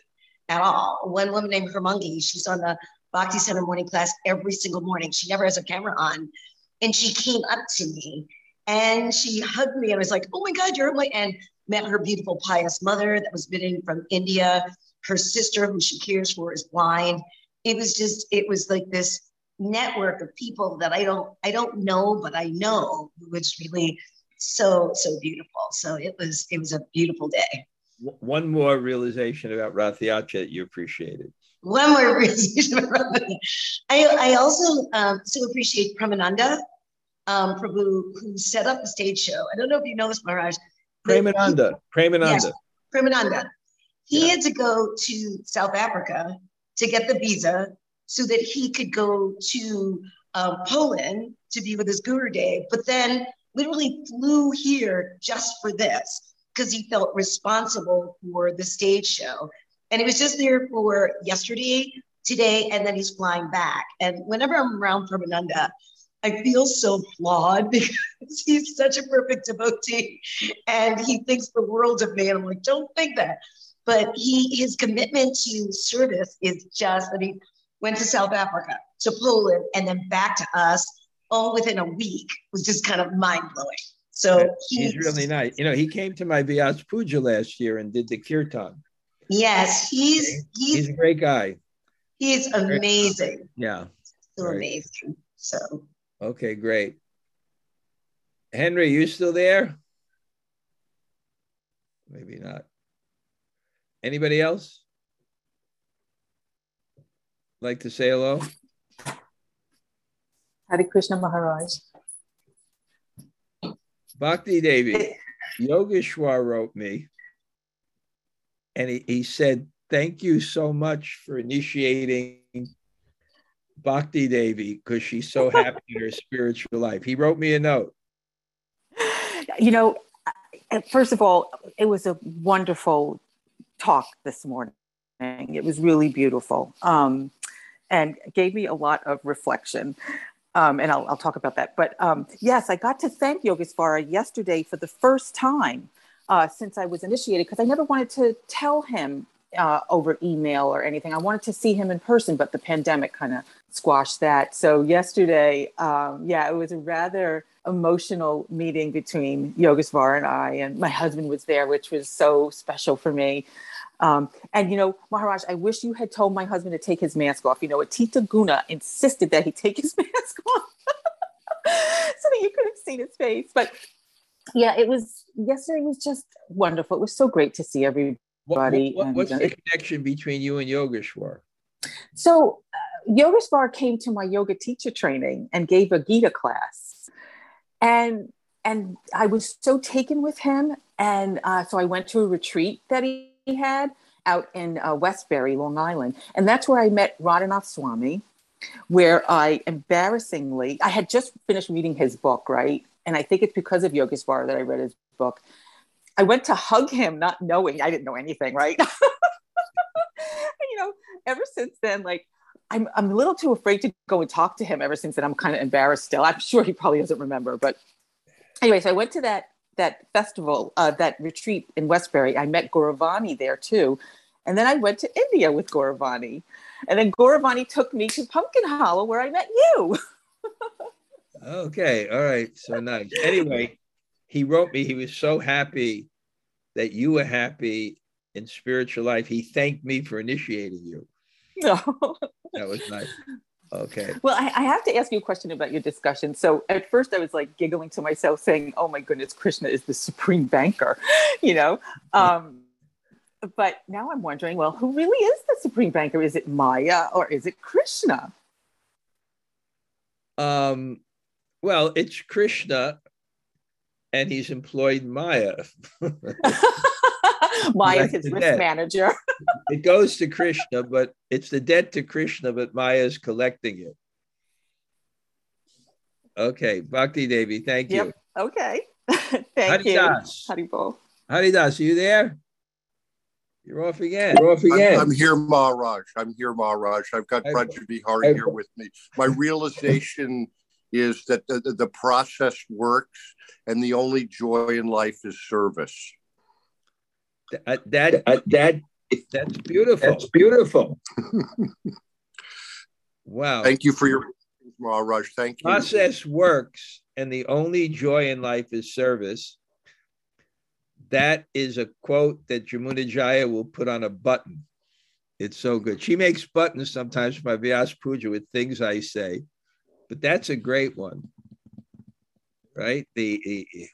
at all. One woman named Hermangi, she's on the Bhakti Center morning class every single morning. She never has a camera on. And she came up to me and she hugged me and was like, oh my God, you're my, and met her beautiful pious mother that was visiting from India. Her sister, who she cares for, is blind. It was just, it was like this network of people that I don't I don't know, but I know was really so so beautiful. So it was it was a beautiful day. One more realization about Rathayatra that you appreciated. One more realization about I I also um, so appreciate Premananda, um, Prabhu, who set up the stage show. I don't know if you know this, Maharaj. Premananda. Premananda. Yes, Premananda. He yeah. had to go to South Africa to get the visa so that he could go to um, Poland to be with his Guru Dev, but then literally flew here just for this because he felt responsible for the stage show. And he was just there for yesterday today, and then he's flying back. And whenever I'm around Premananda, I feel so flawed because he's such a perfect devotee and he thinks the world of me. And I'm like, don't think that. But he his commitment to service is just that he went to South Africa, to Poland, and then back to us all within a week was just kind of mind blowing. So he's, he's, really nice. You know, he came to my Vyas Puja last year and did the kirtan. Yes, he's he's, he's a great guy. He's amazing. Yeah. So right. amazing. So okay, great. Henry, you still there? Maybe not. Anybody else? Like to say hello? Hare Krishna Maharaj. Bhakti Devi, Yogeshwar wrote me, and he, he said, Thank you so much for initiating Bhakti Devi because she's so happy in her spiritual life. He wrote me a note. You know, first of all, it was a wonderful talk this morning. It was really beautiful um, and gave me a lot of reflection. Um, and I'll, I'll, talk about that. But um, yes, I got to thank Yogeshwara yesterday for the first time uh, since I was initiated because I never wanted to tell him uh, over email or anything. I wanted to see him in person, but the pandemic kind of squashed that. So yesterday, um, yeah, it was a rather emotional meeting between Yogeshwar and I, and my husband was there, which was so special for me. Um, and you know, Maharaj, I wish you had told my husband to take his mask off. You know, Atita Guna insisted that he take his mask off so that you could have seen his face. But yeah, it was yesterday was just wonderful. It was so great to see everybody. What, what, what's and, the uh, connection between you and Yogeshwar? So uh, Yogeshwar came to my yoga teacher training and gave a Gita class, and and I was so taken with him. And uh, so I went to a retreat that he had out in uh, Westbury, Long Island. And that's where I met Radhanath Swami, where I embarrassingly, I had just finished reading his book, right? And I think it's because of Yogeshwar that I read his book. I went to hug him, not knowing I didn't know anything, right? and, you know, ever since then, like, I'm, I'm a little too afraid to go and talk to him ever since then. I'm kind of embarrassed still. I'm sure he probably doesn't remember. But anyway, so I went to that that festival, uh, that retreat in Westbury, I met Gauravani there too. And then I went to India with Gauravani. And then Gauravani took me to Pumpkin Hollow where I met you. okay. All right. So nice. Anyway, he wrote me, he was so happy that you were happy in spiritual life. He thanked me for initiating you. No. that was nice. Okay. Well, I, I, have to ask you a question about your discussion. So at first I was like giggling to myself saying, oh my goodness, Krishna is the supreme banker, you know? Um, but now I'm wondering, well, who really is the supreme banker? Is it Maya or is it Krishna? Um, well, it's Krishna and he's employed Maya. Maya is his risk debt. manager. it goes to Krishna, but it's the debt to Krishna, but Maya's collecting it. Okay, Bhakti Devi, thank you. Yep. Okay. thank Haridas. you. Haribol. Haridas, are you there? You're off again. You're off again. I'm, I'm here, Maharaj. I'm here, Maharaj. I've got Braja Bihari here with me. My realization is that the, the process works and the only joy in life is service. That, that, that that's beautiful. That's beautiful. wow. Thank you for your Maharaj. Thank you. Process works, and the only joy in life is service. That is a quote that Jamuna Jaya will put on a button. It's so good. She makes buttons sometimes for my Vyas Puja with things I say, but that's a great one. Right? The, the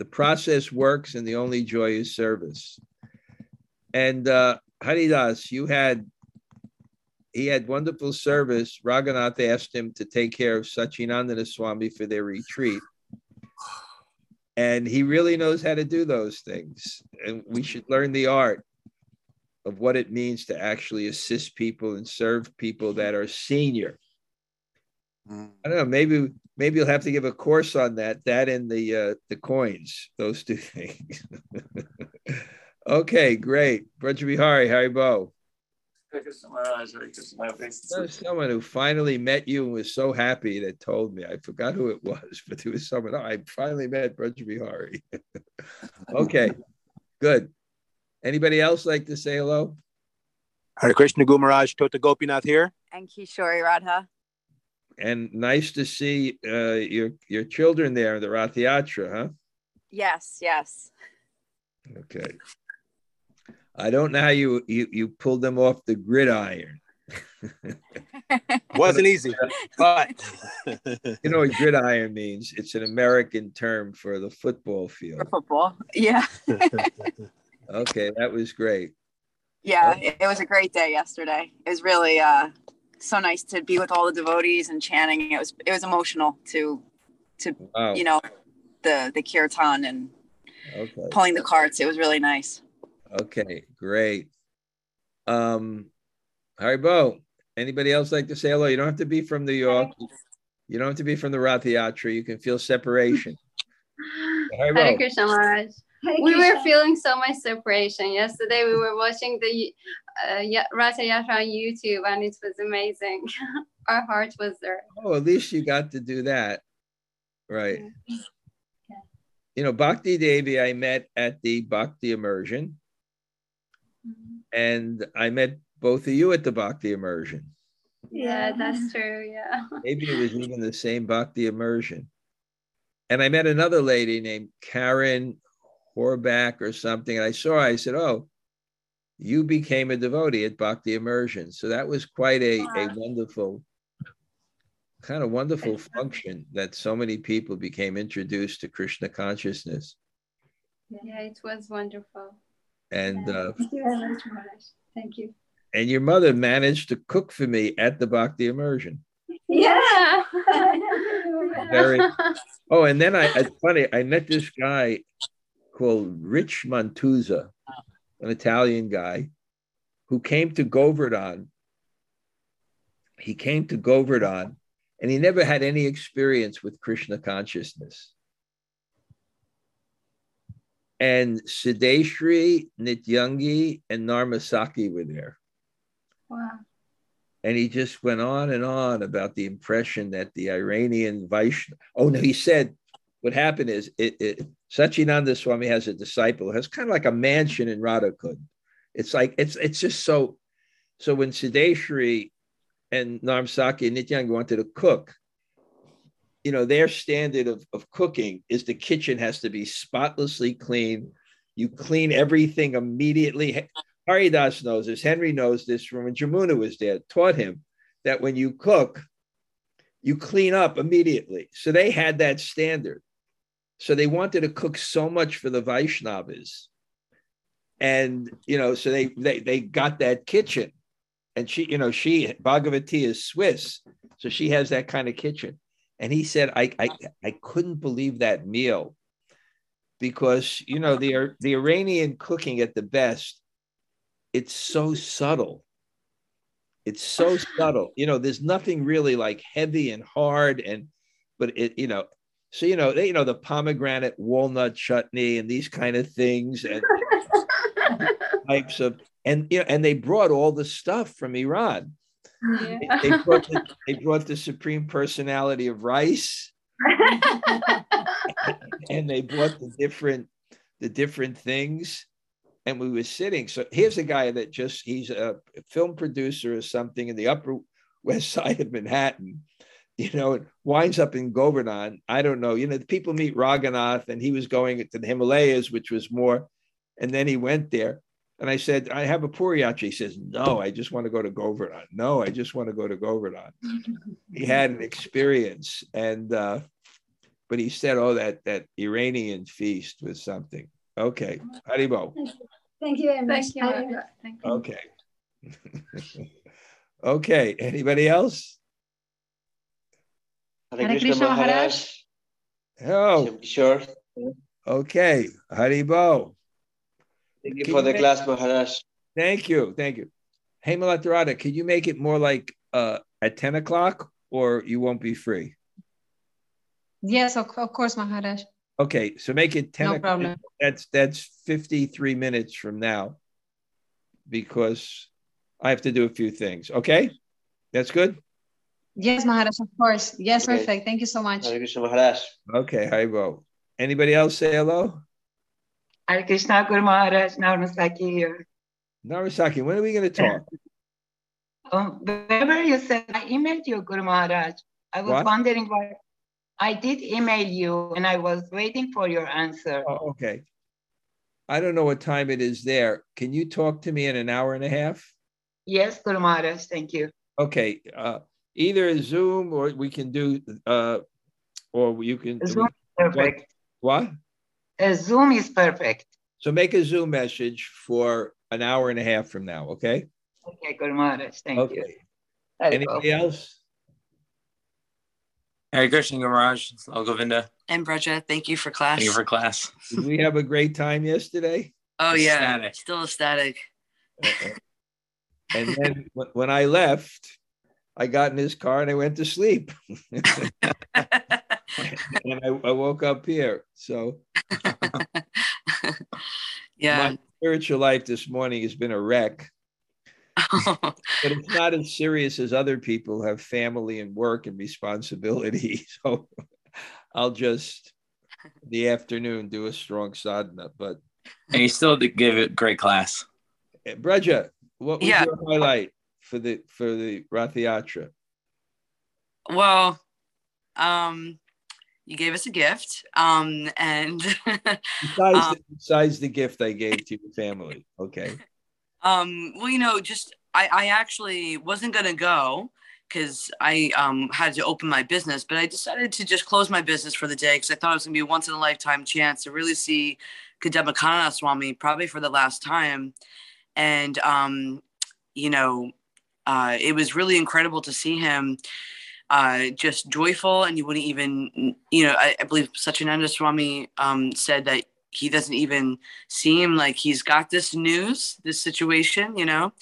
the process works and the only joy is service. And uh, Haridas, you had he had wonderful service. Raghunath asked him to take care of Sacinandana Swami for their retreat. And he really knows how to do those things. And we should learn the art of what it means to actually assist people and serve people that are senior. Mm. I don't know. Maybe maybe you'll have to give a course on that. That and the uh, the coins, those two things. okay, great. Brajabihari, Haribol. There's someone who finally met you and was so happy that told me. I forgot who it was, but there was someone. Oh, I finally met Braj Bihari. okay, good. Anybody else like to say hello? Hare Krishna Gumaraj Tota Gopinath here. And Kishori Radha. And nice to see uh, your your children there in the Rath Yatra, huh? Yes, yes. Okay. I don't know how you you, you pulled them off the gridiron. Wasn't easy, but you know what gridiron means? It's an American term for the football field. For football, yeah. okay, that was great. Yeah, it, it, was a great day yesterday. It was really uh, so nice to be with all the devotees and chanting. It was it was emotional to to wow. you know the the kirtan and okay. pulling the carts. It was really nice. Okay, great. Um, Haribol, anybody else like to say hello? You don't have to be from New York. You don't have to be from the Rath Yatra. You can feel separation. Hare Krishna Maharaj. We were feeling so much separation. Yesterday we were watching the uh, Rath Yatra on YouTube and it was amazing. Our heart was there. Oh, at least you got to do that. Right. Yeah. You know, Bhakti Devi, I met at the Bhakti Immersion. Mm-hmm. And I met both of you at the Bhakti Immersion. Yeah, that's true. Yeah. Maybe it was even the same Bhakti Immersion. And I met another lady named Karen Horback or something. And I saw I said, Oh, you became a devotee at Bhakti Immersion. So that was quite a, a wonderful, kind of wonderful function that so many people became introduced to Krishna consciousness. Yeah, it was wonderful. And uh, thank you very much, Maharaj. Thank you. And your mother managed to cook for me at the Bhakti immersion. Yeah. Very. Oh, and then I, it's funny, I met this guy called Rich Mantuza, an Italian guy, who came to Govardhan. He came to Govardhan and he never had any experience with Krishna consciousness and Siddheshri, Nityangi, and Narmasaki were there. Wow. And he just went on and on about the impression that the Iranian Vaishnava. Oh no, he said what happened is it, it Satchidananda Swami has a disciple has kind of like a mansion in Radhakund. It's like it's it's just so. So when Siddheshri and Narmasaki and Nityangi wanted to cook, you know their standard of, of cooking is the kitchen has to be spotlessly clean you clean everything immediately haridas knows this henry knows this from when jamuna was there taught him that when you cook you clean up immediately so they had that standard so they wanted to cook so much for the vaishnavas and you know so they they, they got that kitchen and she you know she bhagavati is swiss so she has that kind of kitchen and he said, I, I, I couldn't believe that meal because, you know, the, the Iranian cooking at the best, it's so subtle. It's so subtle. You know, there's nothing really like heavy and hard and, but it, you know, so, you know, they, you know, the pomegranate walnut chutney and these kind of things and types of, and, you know, and they brought all the stuff from Iran yeah. They, they, brought the, they brought the supreme personality of rice, and they brought the different the different things. And we were sitting. So here's a guy that just he's a film producer or something in the Upper West Side of Manhattan. You know, it winds up in Govardhan. I don't know. You know, people meet Raghunath, and he was going to the Himalayas, which was more. And then he went there and I said, I have a Puriachi. He says, No, I just want to go to Govardhan. No, I just want to go to Govardhan. he had an experience. And, uh, but he said, Oh, that, that Iranian feast was something. Okay. Haribol. Thank you very much. Thank you. Thank you. Okay. okay. Anybody else? Hare Krishna Maharaj. Oh. Sure. Okay. Haribol. Thank you can for you the make, class, Maharaj. Thank you. Thank you. Hey, Malatarada, can you make it more like uh, at 10 o'clock or you won't be free? Yes, of, of course, Maharaj. Okay, so make it 10 no o'clock. Problem. That's that's 53 minutes from now because I have to do a few things. Okay, that's good. Yes, Maharaj, of course. Yes, okay. perfect. Thank you so much. Hare Krishna Maharaj. Okay, Haribol. Anybody else say hello? Hare Krishna Guru Maharaj, Narasaki here. Narasaki, when are we going to talk? Um, whenever you said, I emailed you, Guru Maharaj. I was what? wondering why. I did email you and I was waiting for your answer. Oh, okay. I don't know what time it is there. Can you talk to me in an hour and a half? Yes, Guru Maharaj. Thank you. Okay. Uh, either Zoom or we can do, uh, or you can. Zoom perfect. What? A Zoom is perfect. So make a Zoom message for an hour and a half from now, okay? Okay, good morning. Thank okay. you. Anybody else? Hare Krishna Maharaj, I'll Govinda. And Braja, thank you for class. Thank you for class. Did we have a great time yesterday? Oh yeah, ecstatic. still ecstatic. Uh-uh. and then when I left, I got in his car and I went to sleep. and I, I, woke up here. So, yeah, my spiritual life this morning has been a wreck. but it's not as serious as other people have family and work and responsibility. So I'll just the afternoon do a strong sadhana. But and you still give it great class. Eh, Braja, what was yeah. your highlight for the for the Rath Yatra? Well, um, you gave us a gift, um, and besides, um, the, besides the gift I gave to your family, okay. Um, well, you know, just I, I actually wasn't gonna go because I um, had to open my business, but I decided to just close my business for the day because I thought it was gonna be a once in a lifetime chance to really see Kadamba Swami probably for the last time. And um, you know, uh, it was really incredible to see him uh, just joyful, and you wouldn't even, you know, I, I believe Satyananda Swami um, said that he doesn't even seem like he's got this news, this situation, you know.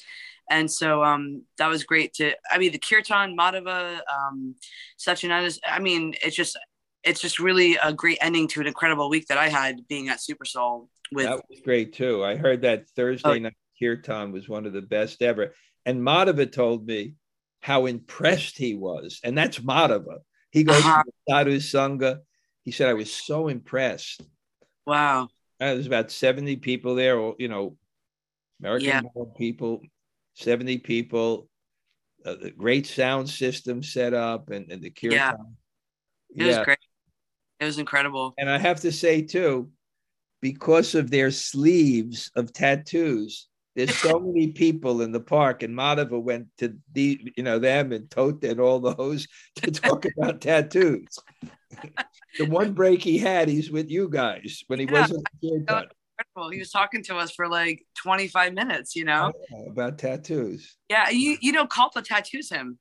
And so um, that was great to. I mean, the Kirtan, Madhava, um, Satyananda. I mean, it's just it's just really a great ending to an incredible week that I had being at Super Soul. With that was great too. I heard that Thursday oh. night Kirtan was one of the best ever. And Madhava told me how impressed he was, and that's Madhava. He goes uh-huh. to Sadhu Sangha. He said, I was so impressed. Wow. Uh, There's about 70 people there, you know, American yeah. people, 70 people, uh, the great sound system set up and, and the kirtan. Yeah. It yeah. was great. It was incredible. And I have to say, too, because of their sleeves of tattoos, there's so many people in the park, and Madhava went to the, you know, them and Tota and all those to talk about tattoos. the one break he had, he's with you guys when he yeah, wasn't incredible. He was talking to us for like 25 minutes, you know, about tattoos. Yeah, you you know, Kalpa tattoos him.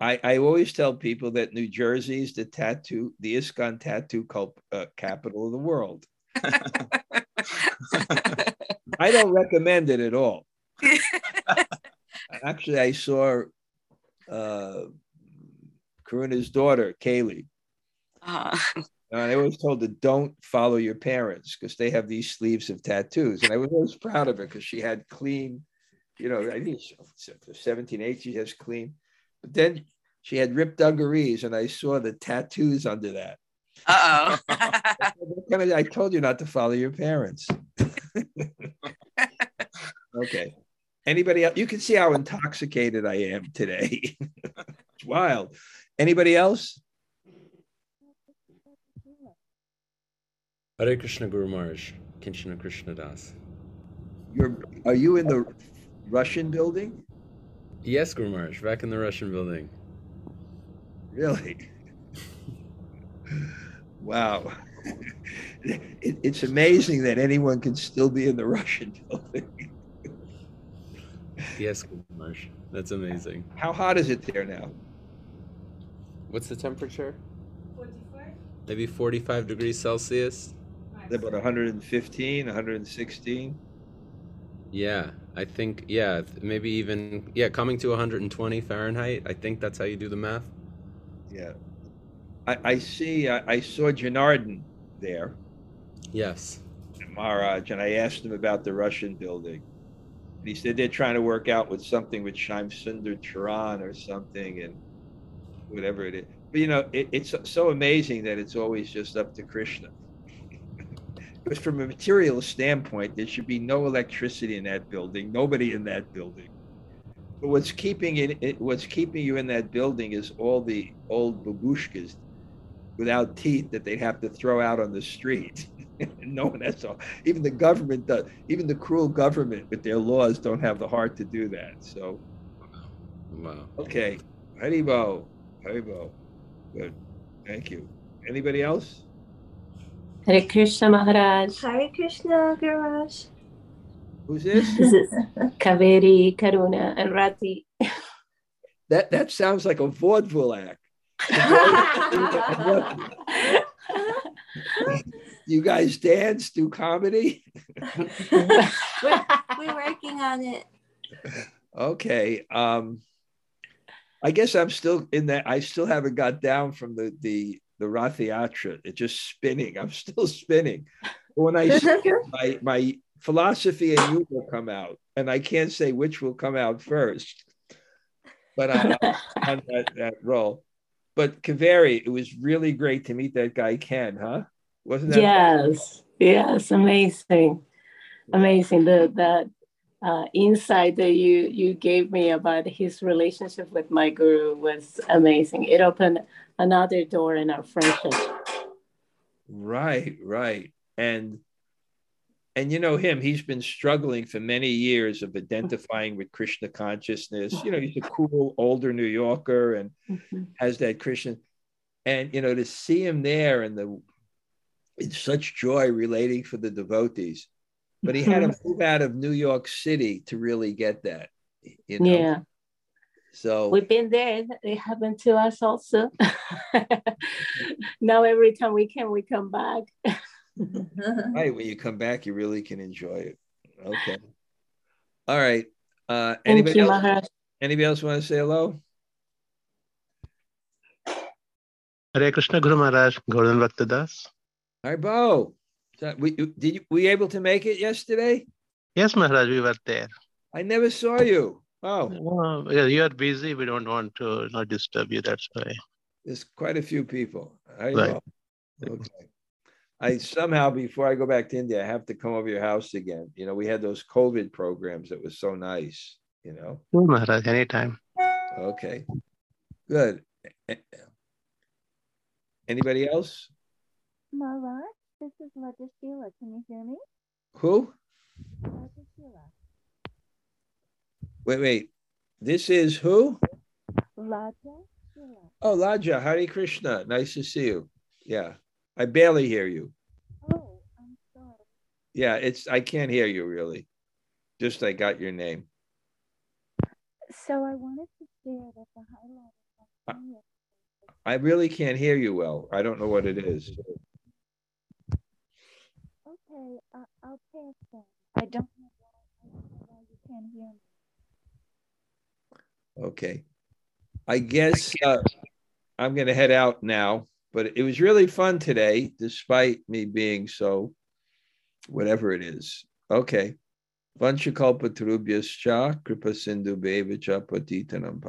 I, I always tell people that New Jersey is the tattoo, the ISKCON tattoo cult, uh, capital of the world. I don't recommend it at all. Actually, I saw uh, Karuna's daughter, Kaylee. Uh-huh. And I was told to don't follow your parents because they have these sleeves of tattoos. And I was always proud of her because she had clean, you know, I think 17, 18, she has clean. But then she had ripped dungarees, and I saw the tattoos under that. Uh oh. I told you not to follow your parents. okay. Anybody else? You can see how intoxicated I am today. it's wild. Anybody else? Hare Krishna Guru Maharaj, Krishna Das. You're, are you in the Russian building? Yes, Guru Maharaj, back in the Russian building. Really? wow. It, it's amazing that anyone can still be in the Russian building. Yes, Marsh. That's amazing. How hot is it there now? What's the temperature? 45. Maybe 45 degrees Celsius. About 115, 116. Yeah, I think yeah, maybe even yeah, coming to 120 Fahrenheit. I think that's how you do the math. Yeah, I, I see. I, I saw Janardhan there. Yes. Maharaj, and I asked him about the Russian building. And he said they're trying to work out with something with Shyam Sundar Charan or something, and whatever it is. But you know, it, it's so amazing that it's always just up to Krishna. because from a material standpoint, there should be no electricity in that building, nobody in that building. But what's keeping it, it what's keeping you in that building is all the old babushkas without teeth that they'd have to throw out on the street. no one has all. Even the government does. Even the cruel government with their laws don't have the heart to do that. So, wow. Okay, Haribol, Haribol. Good. Thank you. Anybody else? Hare Krishna Maharaj. Hare Krishna Garaj. Who's this? This is Kaveri, Karuna, and Rati. That that sounds like a vaudeville act. you guys dance, do comedy? we're, we're working on it. Okay. Um I guess I'm still in that. I still haven't got down from the the the Rathayatra. It's just spinning. I'm still spinning. When I my my philosophy and you will come out, and I can't say which will come out first. But I, on that, that role. But Kaveri, it was really great to meet that guy Ken, huh? Wasn't that? Yes, yes, amazing, amazing. The the uh, insight that you you gave me about his relationship with my guru was amazing. It opened another door in our friendship. Right, right, and and you know him he's been struggling for many years of identifying with krishna consciousness you know he's a cool older new yorker and mm-hmm. has that christian and you know to see him there and the such joy relating for the devotees but he had to mm-hmm. move out of New York City to really get that. You know? Yeah. So we've been there. It happened to us also. now every time we can, we come back. right. When you come back, you really can enjoy it. Okay. All right. Uh, anybody you, else? Maharaj. Anybody else want to say hello? Hare Krishna Guru Maharaj, Gordon Bhaktadas. Hi, Bo. So we did you, we able to make it yesterday? Yes, Maharaj, we were there. I never saw you. Oh, well, yeah, you are busy. We don't want to not disturb you. That's why. There's quite a few people. I right. know. Okay. I somehow before I go back to India, I have to come over your house again. You know, we had those COVID programs that was so nice. You know. Sure, Maharaj. Anytime. Okay. Good. Anybody else? Maharaj. This is Laja Sheila. Can you hear me? Who? Laja Sheila. Wait, wait. This is who? Laja Sheila. Oh, Laja. Hari Krishna. Nice to see you. Yeah. I barely hear you. Oh, I'm sorry. Yeah, it's I can't hear you really. Just I got your name. So I wanted to share that the highlight. I really can't hear you well. I don't know what it is. Okay, uh, I'll pass. I don't know why, you can't hear me. Okay. I guess uh, I'm going to head out now, but it was really fun today, despite me being so whatever it is. Okay. Vanchakalpa Tarubhyascha Kripa Sindhu Bevacha Patitanam.